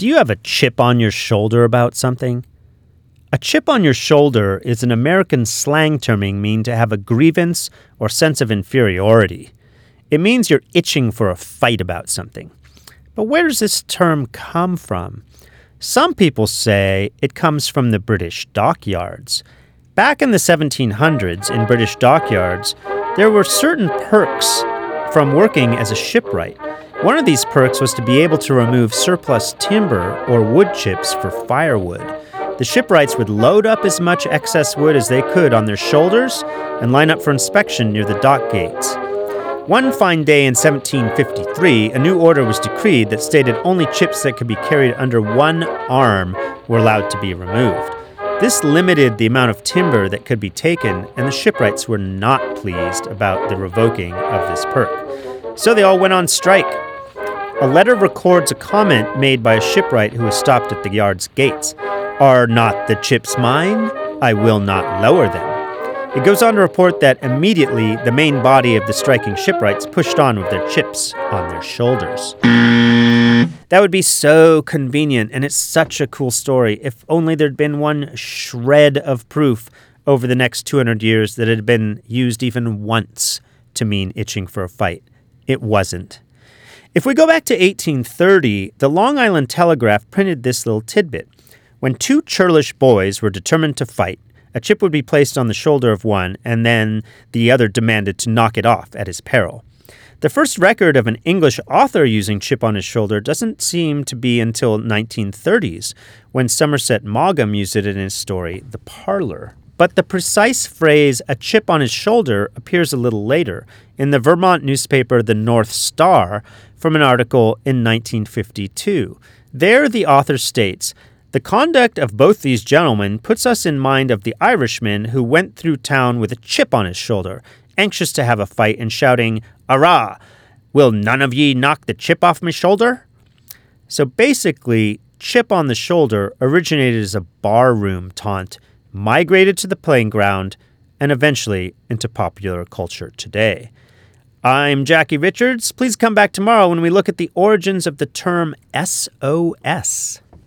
Do you have a chip on your shoulder about something? A chip on your shoulder is an American slang terming mean to have a grievance or sense of inferiority. It means you're itching for a fight about something. But where does this term come from? Some people say it comes from the British dockyards. Back in the 1700s, in British dockyards, there were certain perks from working as a shipwright. One of these perks was to be able to remove surplus timber or wood chips for firewood. The shipwrights would load up as much excess wood as they could on their shoulders and line up for inspection near the dock gates. One fine day in 1753, a new order was decreed that stated only chips that could be carried under one arm were allowed to be removed. This limited the amount of timber that could be taken, and the shipwrights were not pleased about the revoking of this perk. So they all went on strike. A letter records a comment made by a shipwright who was stopped at the yard's gates Are not the chips mine? I will not lower them. It goes on to report that immediately the main body of the striking shipwrights pushed on with their chips on their shoulders. That would be so convenient, and it's such a cool story. If only there'd been one shred of proof over the next 200 years that it had been used even once to mean itching for a fight. It wasn't. If we go back to 1830, the Long Island Telegraph printed this little tidbit. When two churlish boys were determined to fight, a chip would be placed on the shoulder of one, and then the other demanded to knock it off at his peril. The first record of an English author using chip on his shoulder doesn't seem to be until 1930s, when Somerset Maugham used it in his story, The Parlor. But the precise phrase, a chip on his shoulder, appears a little later in the Vermont newspaper The North Star from an article in 1952. There, the author states The conduct of both these gentlemen puts us in mind of the Irishman who went through town with a chip on his shoulder, anxious to have a fight and shouting, Arrah! Will none of ye knock the chip off my shoulder? So basically, chip on the shoulder originated as a barroom taunt, migrated to the playing ground, and eventually into popular culture today. I'm Jackie Richards. Please come back tomorrow when we look at the origins of the term SOS.